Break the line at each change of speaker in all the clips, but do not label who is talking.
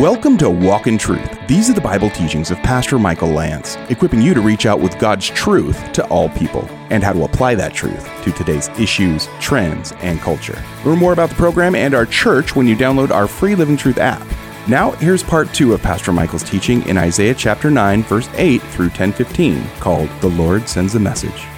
Welcome to Walk in Truth. These are the Bible teachings of Pastor Michael Lance, equipping you to reach out with God's truth to all people and how to apply that truth to today's issues, trends, and culture. Learn more about the program and our church when you download our free Living Truth app. Now, here's part two of Pastor Michael's teaching in Isaiah chapter 9, verse 8 through 1015, called The Lord Sends a Message.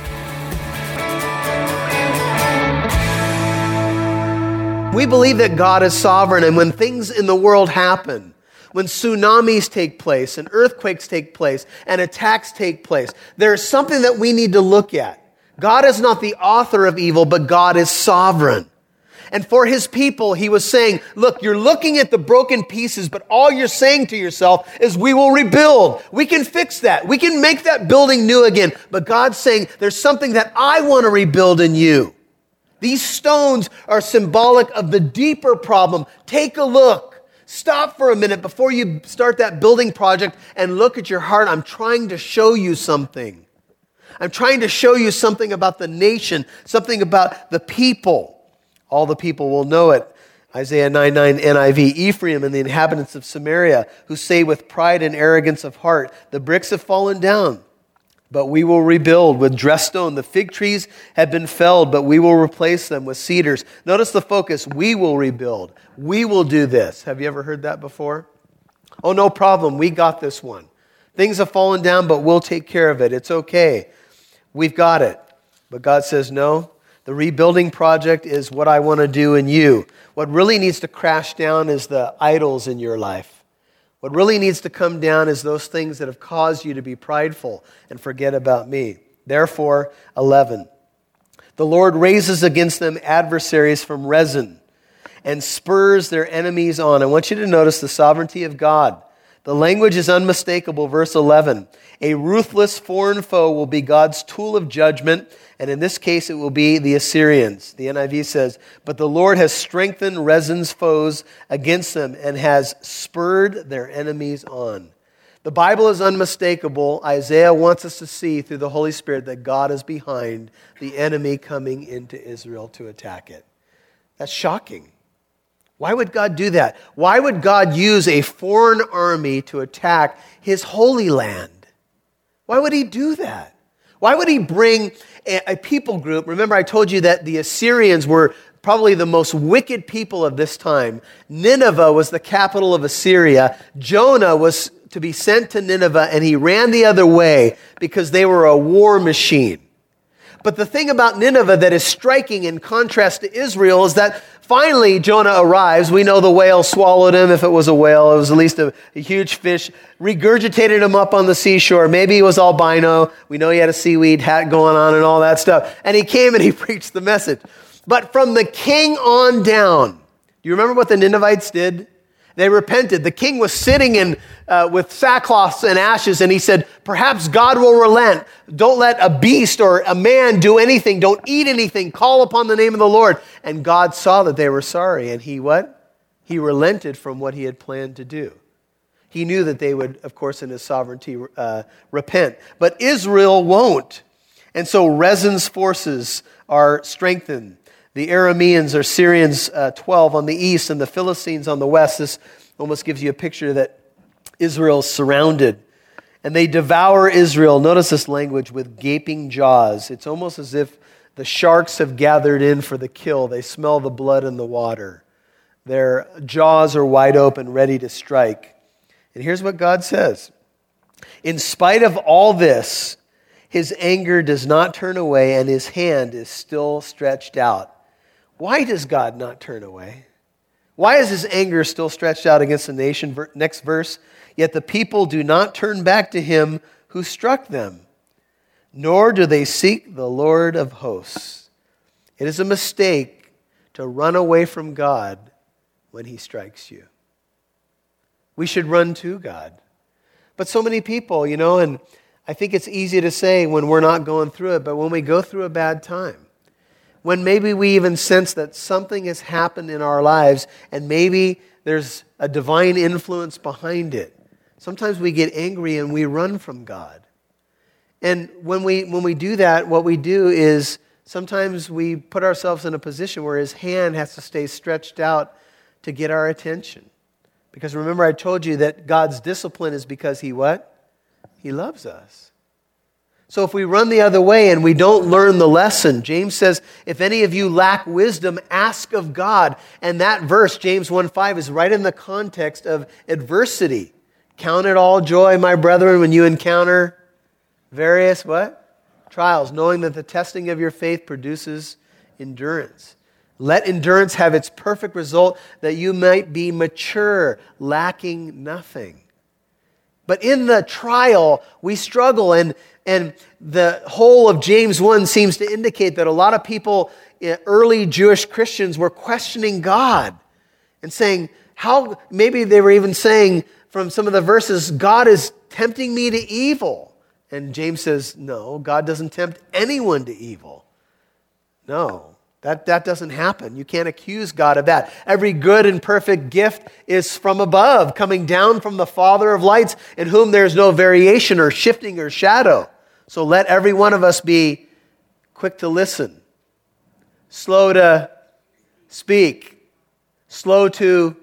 We believe that God is sovereign, and when things in the world happen, when tsunamis take place, and earthquakes take place, and attacks take place, there is something that we need to look at. God is not the author of evil, but God is sovereign. And for his people, he was saying, Look, you're looking at the broken pieces, but all you're saying to yourself is, We will rebuild. We can fix that. We can make that building new again. But God's saying, There's something that I want to rebuild in you. These stones are symbolic of the deeper problem. Take a look. Stop for a minute before you start that building project and look at your heart. I'm trying to show you something. I'm trying to show you something about the nation, something about the people. All the people will know it. Isaiah 9 9 NIV Ephraim and the inhabitants of Samaria, who say with pride and arrogance of heart, The bricks have fallen down but we will rebuild with dressed stone. The fig trees have been felled, but we will replace them with cedars. Notice the focus. We will rebuild. We will do this. Have you ever heard that before? Oh, no problem. We got this one. Things have fallen down, but we'll take care of it. It's okay. We've got it. But God says, no. The rebuilding project is what I want to do in you. What really needs to crash down is the idols in your life. What really needs to come down is those things that have caused you to be prideful and forget about me. Therefore, 11. The Lord raises against them adversaries from Rezin and spurs their enemies on. I want you to notice the sovereignty of God. The language is unmistakable. Verse 11 A ruthless foreign foe will be God's tool of judgment and in this case, it will be the Assyrians. The NIV says, But the Lord has strengthened Rezin's foes against them and has spurred their enemies on. The Bible is unmistakable. Isaiah wants us to see through the Holy Spirit that God is behind the enemy coming into Israel to attack it. That's shocking. Why would God do that? Why would God use a foreign army to attack his holy land? Why would he do that? Why would he bring a, a people group? Remember, I told you that the Assyrians were probably the most wicked people of this time. Nineveh was the capital of Assyria. Jonah was to be sent to Nineveh, and he ran the other way because they were a war machine. But the thing about Nineveh that is striking in contrast to Israel is that finally Jonah arrives. We know the whale swallowed him. If it was a whale, it was at least a, a, huge fish. Regurgitated him up on the seashore. Maybe he was albino. We know he had a seaweed hat going on and all that stuff. And he came and he preached the message. But from the king on down, do you remember what the Ninevites did? They repented. The king was sitting in, uh, with sackcloths and ashes, and he said, Perhaps God will relent. Don't let a beast or a man do anything. Don't eat anything. Call upon the name of the Lord. And God saw that they were sorry, and he what? He relented from what he had planned to do. He knew that they would, of course, in his sovereignty, uh, repent. But Israel won't. And so Rezin's forces are strengthened. The Arameans or Syrians, uh, 12 on the east, and the Philistines on the west. This almost gives you a picture that Israel's surrounded. And they devour Israel. Notice this language with gaping jaws. It's almost as if the sharks have gathered in for the kill. They smell the blood in the water. Their jaws are wide open, ready to strike. And here's what God says In spite of all this, his anger does not turn away, and his hand is still stretched out. Why does God not turn away? Why is his anger still stretched out against the nation? Next verse. Yet the people do not turn back to him who struck them, nor do they seek the Lord of hosts. It is a mistake to run away from God when he strikes you. We should run to God. But so many people, you know, and I think it's easy to say when we're not going through it, but when we go through a bad time, when maybe we even sense that something has happened in our lives and maybe there's a divine influence behind it. Sometimes we get angry and we run from God. And when we, when we do that, what we do is sometimes we put ourselves in a position where His hand has to stay stretched out to get our attention. Because remember, I told you that God's discipline is because He what? He loves us. So if we run the other way and we don't learn the lesson, James says, if any of you lack wisdom, ask of God. And that verse, James 1 5, is right in the context of adversity. Count it all joy, my brethren, when you encounter various what? Trials, knowing that the testing of your faith produces endurance. Let endurance have its perfect result that you might be mature, lacking nothing. But in the trial, we struggle, and, and the whole of James 1 seems to indicate that a lot of people, eh, early Jewish Christians, were questioning God and saying, how, maybe they were even saying from some of the verses, God is tempting me to evil. And James says, no, God doesn't tempt anyone to evil. No. That, that doesn't happen. You can't accuse God of that. Every good and perfect gift is from above, coming down from the Father of lights, in whom there's no variation or shifting or shadow. So let every one of us be quick to listen, slow to speak, slow to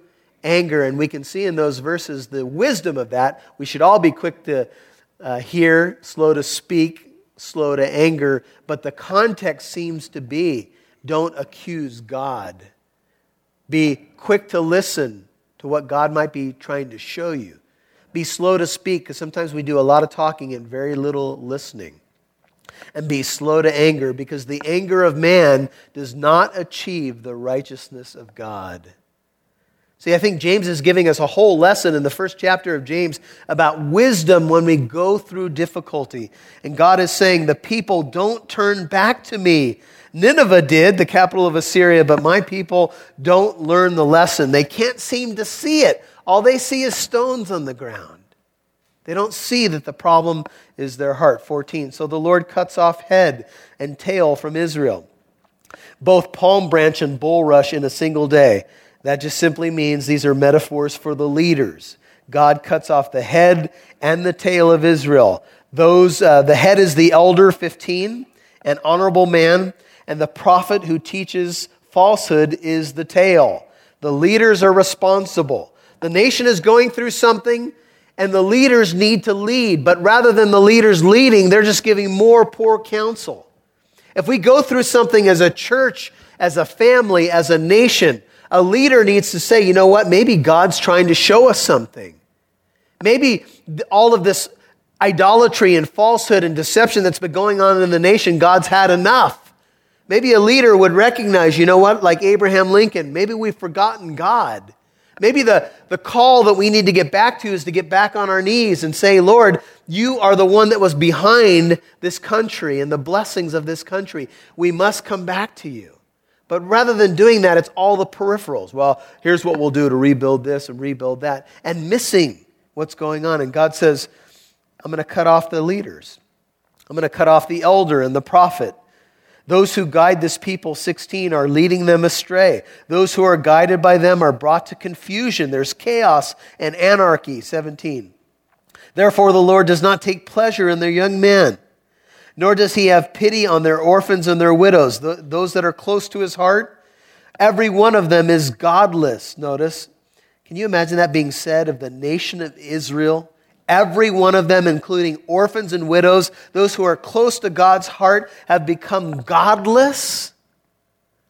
anger. And we can see in those verses the wisdom of that. We should all be quick to uh, hear, slow to speak, slow to anger. But the context seems to be don't accuse God. Be quick to listen to what God might be trying to show you. Be slow to speak, because sometimes we do a lot of talking and very little listening. And be slow to anger, because the anger of man does not achieve the righteousness of God. See, I think James is giving us a whole lesson in the first chapter of James about wisdom when we go through difficulty. And God is saying, The people don't turn back to me. Nineveh did, the capital of Assyria, but my people don't learn the lesson. They can't seem to see it. All they see is stones on the ground. They don't see that the problem is their heart. 14. So the Lord cuts off head and tail from Israel, both palm branch and bulrush in a single day. That just simply means these are metaphors for the leaders. God cuts off the head and the tail of Israel. Those, uh, the head is the elder, 15, an honorable man and the prophet who teaches falsehood is the tail. The leaders are responsible. The nation is going through something, and the leaders need to lead. But rather than the leaders leading, they're just giving more poor counsel. If we go through something as a church, as a family, as a nation, a leader needs to say, you know what, maybe God's trying to show us something. Maybe all of this idolatry and falsehood and deception that's been going on in the nation, God's had enough. Maybe a leader would recognize, you know what, like Abraham Lincoln, maybe we've forgotten God. Maybe the, the call that we need to get back to is to get back on our knees and say, Lord, you are the one that was behind this country and the blessings of this country. We must come back to you. But rather than doing that, it's all the peripherals. Well, here's what we'll do to rebuild this and rebuild that, and missing what's going on. And God says, I'm going to cut off the leaders, I'm going to cut off the elder and the prophet. Those who guide this people, 16, are leading them astray. Those who are guided by them are brought to confusion. There's chaos and anarchy, 17. Therefore, the Lord does not take pleasure in their young men, nor does he have pity on their orphans and their widows, those that are close to his heart. Every one of them is godless. Notice, can you imagine that being said of the nation of Israel? Every one of them, including orphans and widows, those who are close to God's heart, have become godless.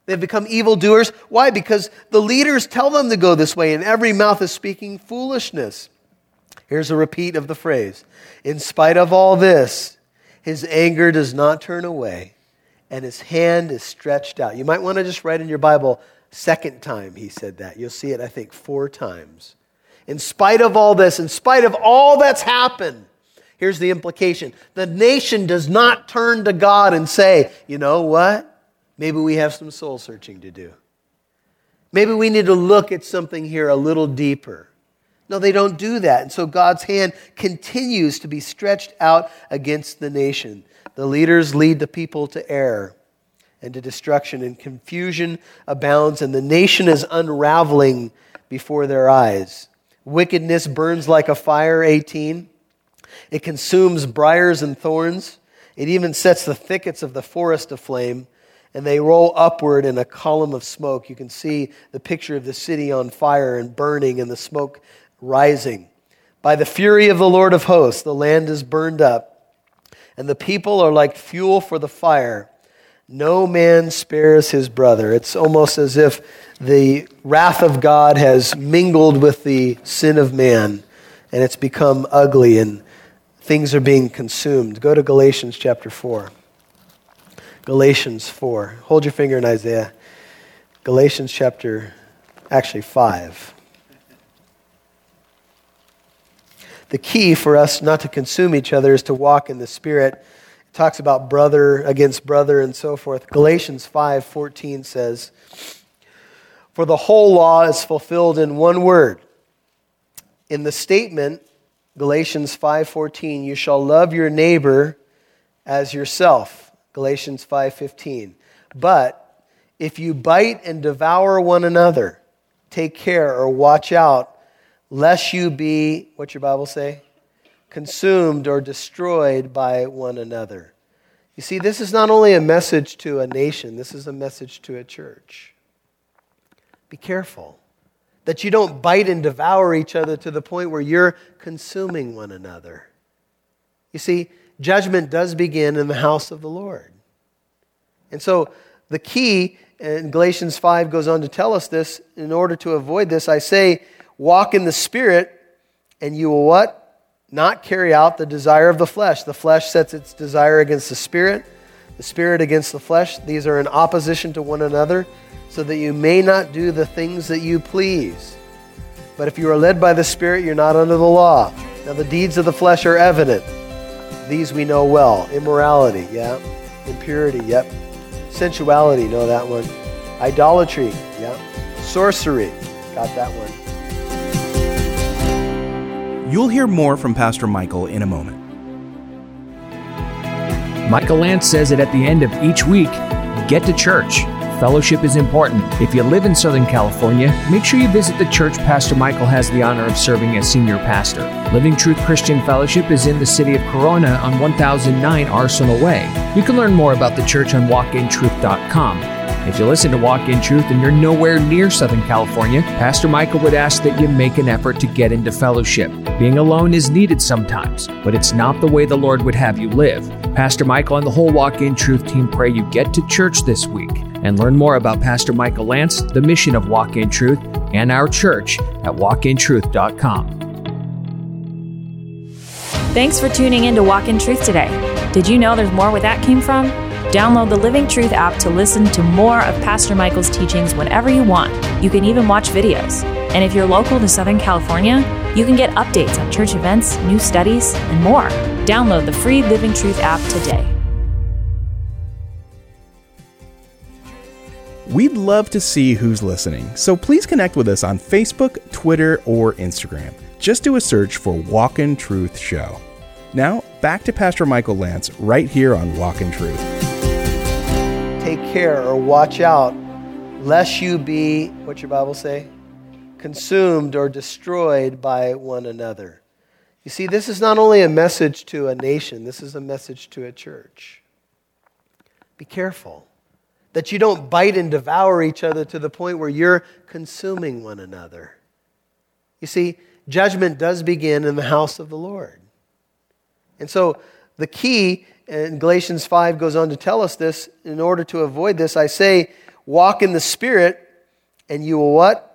They've become evildoers. Why? Because the leaders tell them to go this way, and every mouth is speaking foolishness. Here's a repeat of the phrase In spite of all this, his anger does not turn away, and his hand is stretched out. You might want to just write in your Bible, second time he said that. You'll see it, I think, four times in spite of all this, in spite of all that's happened, here's the implication the nation does not turn to God and say, you know what? Maybe we have some soul searching to do. Maybe we need to look at something here a little deeper. No, they don't do that. And so God's hand continues to be stretched out against the nation. The leaders lead the people to error and to destruction, and confusion abounds, and the nation is unraveling before their eyes. Wickedness burns like a fire, 18. It consumes briars and thorns. It even sets the thickets of the forest aflame. and they roll upward in a column of smoke. You can see the picture of the city on fire and burning and the smoke rising. By the fury of the Lord of hosts, the land is burned up, and the people are like fuel for the fire. No man spares his brother. It's almost as if the wrath of God has mingled with the sin of man, and it's become ugly, and things are being consumed. Go to Galatians chapter 4. Galatians 4. Hold your finger in Isaiah. Galatians chapter, actually 5. The key for us not to consume each other is to walk in the Spirit. Talks about brother against brother and so forth. Galatians 5:14 says, "For the whole law is fulfilled in one word." In the statement Galatians 5:14, "You shall love your neighbor as yourself." Galatians 5:15. But if you bite and devour one another, take care or watch out lest you be what your Bible say? Consumed or destroyed by one another. You see, this is not only a message to a nation, this is a message to a church. Be careful that you don't bite and devour each other to the point where you're consuming one another. You see, judgment does begin in the house of the Lord. And so the key, and Galatians 5 goes on to tell us this, in order to avoid this, I say, walk in the Spirit, and you will what? Not carry out the desire of the flesh. The flesh sets its desire against the Spirit, the Spirit against the flesh. These are in opposition to one another, so that you may not do the things that you please. But if you are led by the Spirit, you're not under the law. Now, the deeds of the flesh are evident these we know well immorality, yeah. Impurity, yep. Sensuality, know that one. Idolatry, yeah. Sorcery, got that one.
You'll hear more from Pastor Michael in a moment.
Michael Lance says that at the end of each week, get to church. Fellowship is important. If you live in Southern California, make sure you visit the church Pastor Michael has the honor of serving as senior pastor. Living Truth Christian Fellowship is in the city of Corona on 1009 Arsenal Way. You can learn more about the church on walkintruth.com. If you listen to Walk in Truth and you're nowhere near Southern California, Pastor Michael would ask that you make an effort to get into fellowship. Being alone is needed sometimes, but it's not the way the Lord would have you live. Pastor Michael and the whole Walk in Truth team pray you get to church this week and learn more about Pastor Michael Lance, the mission of Walk in Truth, and our church at walkintruth.com.
Thanks for tuning in to Walk in Truth today. Did you know there's more where that came from? Download the Living Truth app to listen to more of Pastor Michael's teachings whenever you want. You can even watch videos. And if you're local to Southern California, you can get updates on church events, new studies, and more. Download the free Living Truth app today.
We'd love to see who's listening, so please connect with us on Facebook, Twitter, or Instagram. Just do a search for Walk in Truth Show. Now, back to Pastor Michael Lance right here on Walk in Truth.
Take care or watch out lest you be, what's your Bible say? Consumed or destroyed by one another. You see, this is not only a message to a nation, this is a message to a church. Be careful that you don't bite and devour each other to the point where you're consuming one another. You see, judgment does begin in the house of the Lord. And so the key, and Galatians 5 goes on to tell us this, in order to avoid this, I say, walk in the Spirit, and you will what?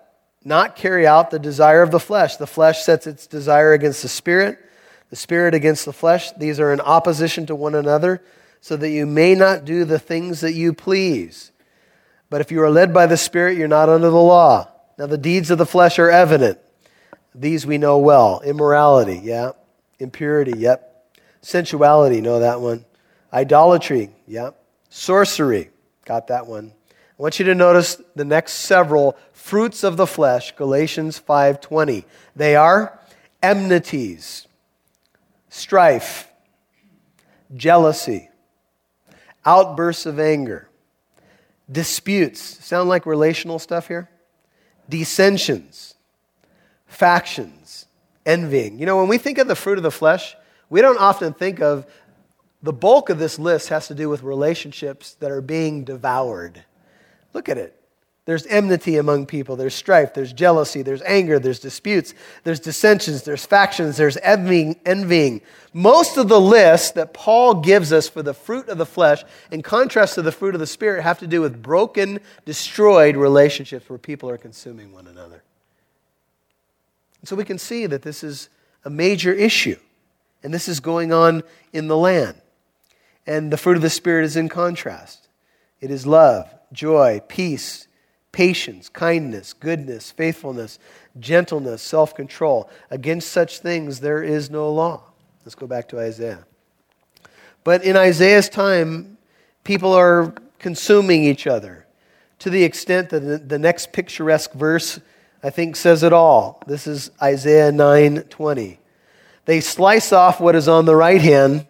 Not carry out the desire of the flesh. The flesh sets its desire against the Spirit, the Spirit against the flesh. These are in opposition to one another so that you may not do the things that you please. But if you are led by the Spirit, you're not under the law. Now, the deeds of the flesh are evident. These we know well immorality, yeah. Impurity, yep. Sensuality, know that one. Idolatry, yep. Sorcery, got that one. I want you to notice the next several fruits of the flesh, Galatians 5:20. They are enmities, strife, jealousy, outbursts of anger, disputes. Sound like relational stuff here? Dissensions, factions, envying. You know, when we think of the fruit of the flesh, we don't often think of the bulk of this list has to do with relationships that are being devoured. Look at it. There's enmity among people, there's strife, there's jealousy, there's anger, there's disputes, there's dissensions, there's factions, there's envying. Most of the list that Paul gives us for the fruit of the flesh, in contrast to the fruit of the Spirit, have to do with broken, destroyed relationships where people are consuming one another. So we can see that this is a major issue, and this is going on in the land. And the fruit of the Spirit is in contrast. It is love, joy, peace patience, kindness, goodness, faithfulness, gentleness, self control. Against such things there is no law. Let's go back to Isaiah. But in Isaiah's time, people are consuming each other to the extent that the next picturesque verse, I think, says it all. This is Isaiah 9 20. They slice off what is on the right hand,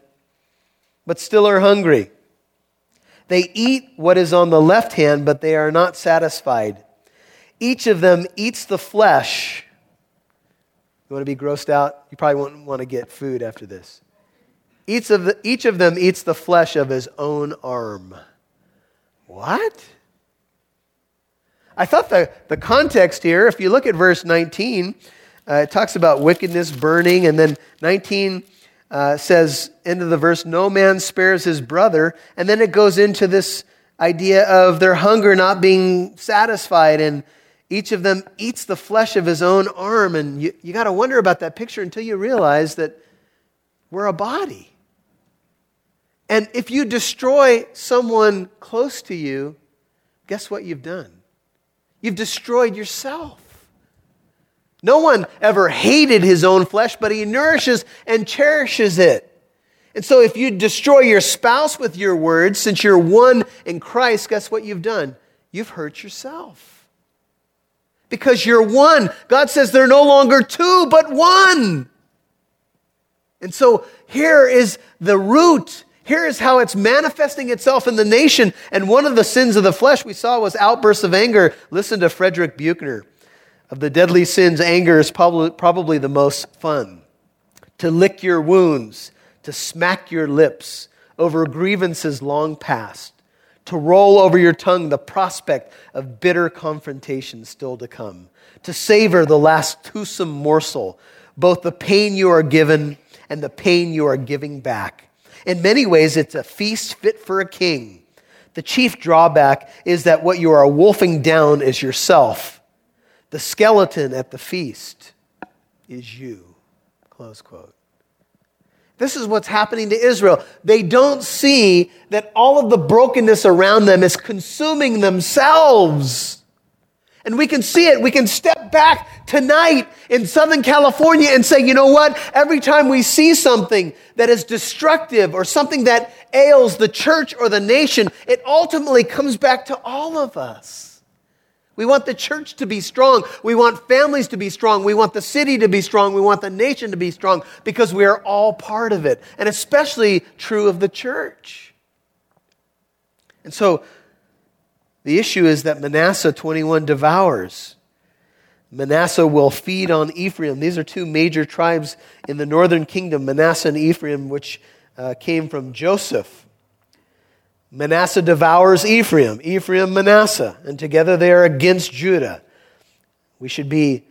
but still are hungry. They eat what is on the left hand, but they are not satisfied. Each of them eats the flesh. You want to be grossed out? You probably won't want to get food after this. Each of, the, each of them eats the flesh of his own arm. What? I thought the, the context here, if you look at verse 19, uh, it talks about wickedness burning, and then 19 uh, says, of the verse, no man spares his brother. And then it goes into this idea of their hunger not being satisfied, and each of them eats the flesh of his own arm. And you, you got to wonder about that picture until you realize that we're a body. And if you destroy someone close to you, guess what you've done? You've destroyed yourself. No one ever hated his own flesh, but he nourishes and cherishes it. And so, if you destroy your spouse with your words, since you're one in Christ, guess what you've done? You've hurt yourself. Because you're one. God says they're no longer two, but one. And so, here is the root. Here is how it's manifesting itself in the nation. And one of the sins of the flesh we saw was outbursts of anger. Listen to Frederick Buechner. Of the deadly sins, anger is probably, probably the most fun. To lick your wounds, to smack your lips over grievances long past, to roll over your tongue the prospect of bitter confrontation still to come, to savor the last toothsome morsel, both the pain you are given and the pain you are giving back. In many ways, it's a feast fit for a king. The chief drawback is that what you are wolfing down is yourself the skeleton at the feast is you. Close quote. This is what's happening to Israel. They don't see that all of the brokenness around them is consuming themselves. And we can see it. We can step back tonight in Southern California and say, you know what? Every time we see something that is destructive or something that ails the church or the nation, it ultimately comes back to all of us. We want the church to be strong. We want families to be strong. We want the city to be strong. We want the nation to be strong because we are all part of it. And especially true of the church. And so the issue is that Manasseh 21 devours. Manasseh will feed on Ephraim. These are two major tribes in the northern kingdom, Manasseh and Ephraim, which uh, came from Joseph. Manasseh devours Ephraim, Ephraim, Manasseh, and together they are against Judah. We should be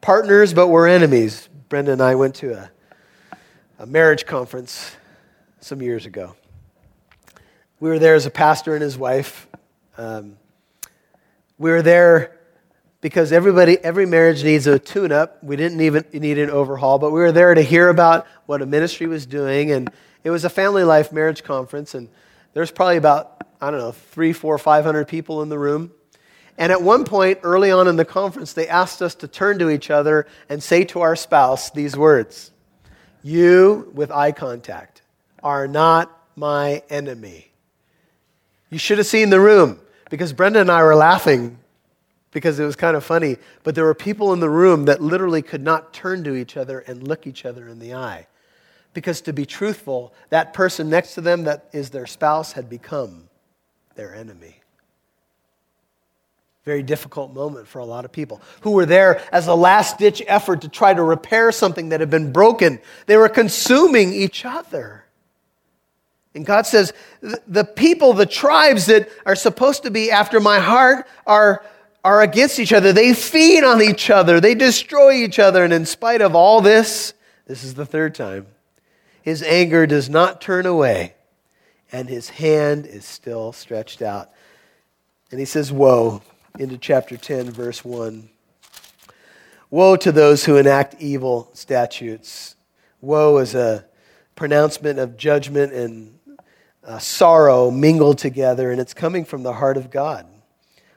partners, but we're enemies. Brenda and I went to a, a marriage conference some years ago. We were there as a pastor and his wife. Um, we were there because everybody, every marriage needs a tune up. We didn't even need an overhaul, but we were there to hear about what a ministry was doing. And it was a family life marriage conference. And there's probably about, I don't know, three, four, five hundred people in the room. And at one point, early on in the conference, they asked us to turn to each other and say to our spouse these words You, with eye contact, are not my enemy. You should have seen the room because Brenda and I were laughing because it was kind of funny. But there were people in the room that literally could not turn to each other and look each other in the eye. Because to be truthful, that person next to them that is their spouse had become their enemy. Very difficult moment for a lot of people who were there as a last ditch effort to try to repair something that had been broken. They were consuming each other. And God says, the people, the tribes that are supposed to be after my heart are, are against each other. They feed on each other. They destroy each other. And in spite of all this, this is the third time, his anger does not turn away and his hand is still stretched out. And he says, Woe, into chapter 10, verse 1. Woe to those who enact evil statutes. Woe is a pronouncement of judgment and uh, sorrow mingled together, and it's coming from the heart of God.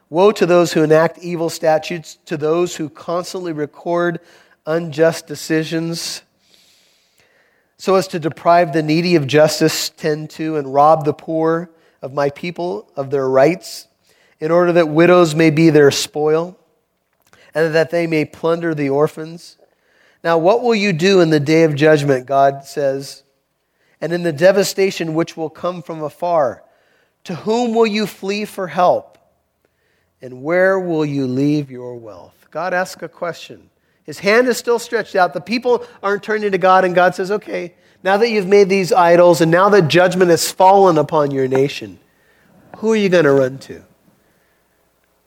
Woe to those who enact evil statutes, to those who constantly record unjust decisions, so as to deprive the needy of justice, tend to, and rob the poor of my people of their rights, in order that widows may be their spoil, and that they may plunder the orphans. Now, what will you do in the day of judgment, God says, and in the devastation which will come from afar? To whom will you flee for help? And where will you leave your wealth? God asks a question. His hand is still stretched out. The people aren't turning to God, and God says, Okay, now that you've made these idols, and now that judgment has fallen upon your nation, who are you going to run to?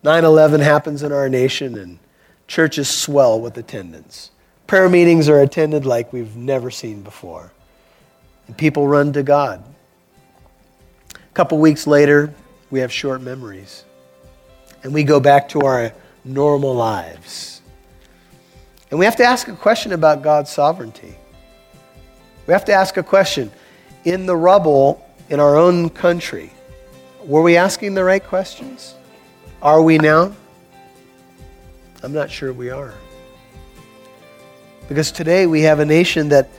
9 11 happens in our nation, and churches swell with attendance. Prayer meetings are attended like we've never seen before. And people run to God. A couple weeks later, we have short memories. And we go back to our normal lives. And we have to ask a question about God's sovereignty. We have to ask a question. In the rubble in our own country, were we asking the right questions? Are we now? I'm not sure we are. Because today we have a nation that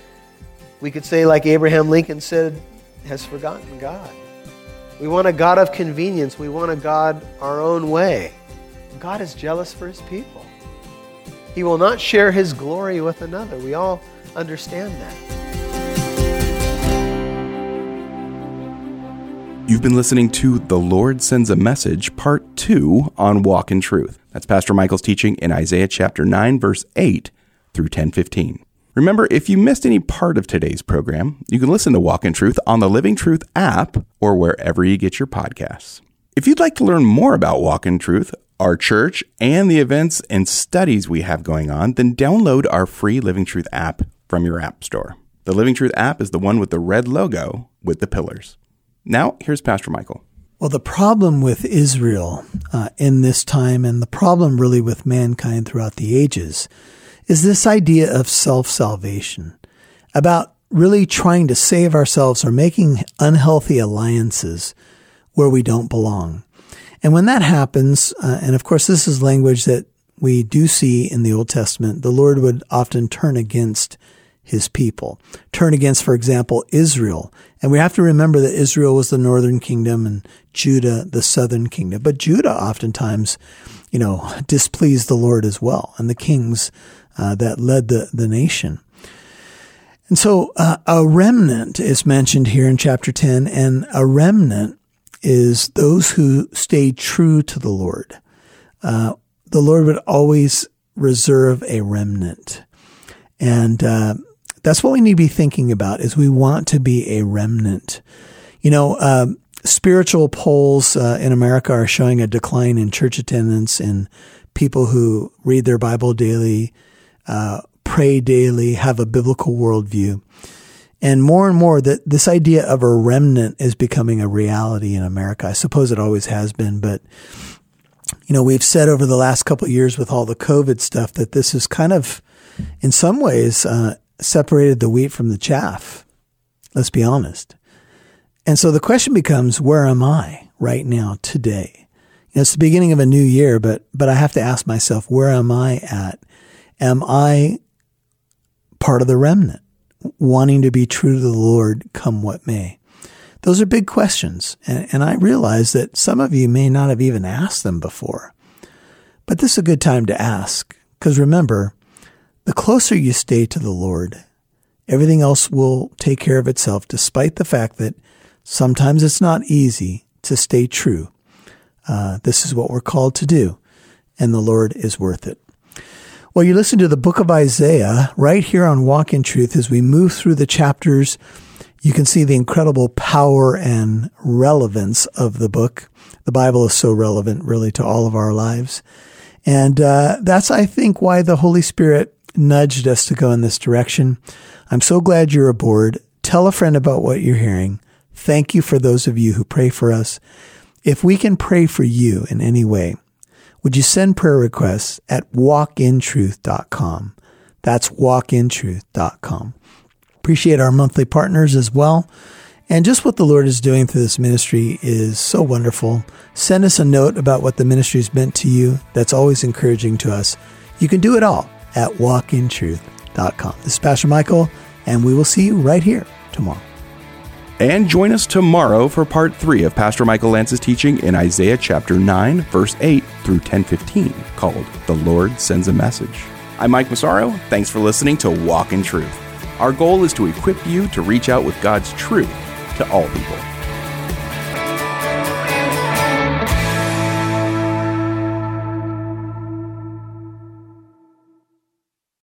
we could say, like Abraham Lincoln said, has forgotten God. We want a God of convenience. We want a God our own way. God is jealous for his people. He will not share his glory with another. We all understand that.
You've been listening to The Lord Sends a Message, Part 2 on Walk in Truth. That's Pastor Michael's teaching in Isaiah chapter 9, verse 8 through 1015. Remember, if you missed any part of today's program, you can listen to Walk in Truth on the Living Truth app or wherever you get your podcasts. If you'd like to learn more about Walk in Truth, our church, and the events and studies we have going on, then download our free Living Truth app from your app store. The Living Truth app is the one with the red logo with the pillars. Now, here's Pastor Michael.
Well, the problem with Israel uh, in this time, and the problem really with mankind throughout the ages, is this idea of self salvation, about really trying to save ourselves or making unhealthy alliances where we don't belong. And when that happens, uh, and of course, this is language that we do see in the Old Testament, the Lord would often turn against his people. Turn against, for example, Israel. And we have to remember that Israel was the northern kingdom and Judah the southern kingdom. But Judah oftentimes, you know, displeased the Lord as well and the kings uh, that led the, the nation. And so uh, a remnant is mentioned here in chapter 10, and a remnant is those who stay true to the Lord. Uh, the Lord would always reserve a remnant. And uh, that's what we need to be thinking about is we want to be a remnant. You know, uh, spiritual polls uh, in America are showing a decline in church attendance in people who read their Bible daily, uh, pray daily, have a biblical worldview. And more and more that this idea of a remnant is becoming a reality in America. I suppose it always has been, but you know, we've said over the last couple of years with all the COVID stuff that this is kind of, in some ways, uh, separated the wheat from the chaff. Let's be honest. And so the question becomes, where am I right now today? You know, it's the beginning of a new year, but, but I have to ask myself, where am I at? Am I part of the remnant? Wanting to be true to the Lord come what may? Those are big questions. And, and, I realize that some of you may not have even asked them before. But this is a good time to ask. Because remember, the closer you stay to the Lord, everything else will take care of itself, despite the fact that sometimes it's not easy to stay true. Uh, this is what we're called to do, and the Lord is worth it. Well, you listen to the book of Isaiah right here on Walk in Truth as we move through the chapters you can see the incredible power and relevance of the book. The Bible is so relevant, really, to all of our lives. And uh, that's, I think, why the Holy Spirit nudged us to go in this direction. I'm so glad you're aboard. Tell a friend about what you're hearing. Thank you for those of you who pray for us. If we can pray for you in any way, would you send prayer requests at walkintruth.com? That's walkintruth.com. Appreciate our monthly partners as well. And just what the Lord is doing through this ministry is so wonderful. Send us a note about what the ministry has meant to you. That's always encouraging to us. You can do it all at walkintruth.com. This is Pastor Michael, and we will see you right here tomorrow.
And join us tomorrow for part three of Pastor Michael Lance's teaching in Isaiah chapter 9, verse 8 through 1015, called The Lord Sends a Message. I'm Mike Massaro. Thanks for listening to Walk in Truth. Our goal is to equip you to reach out with God's truth to all people.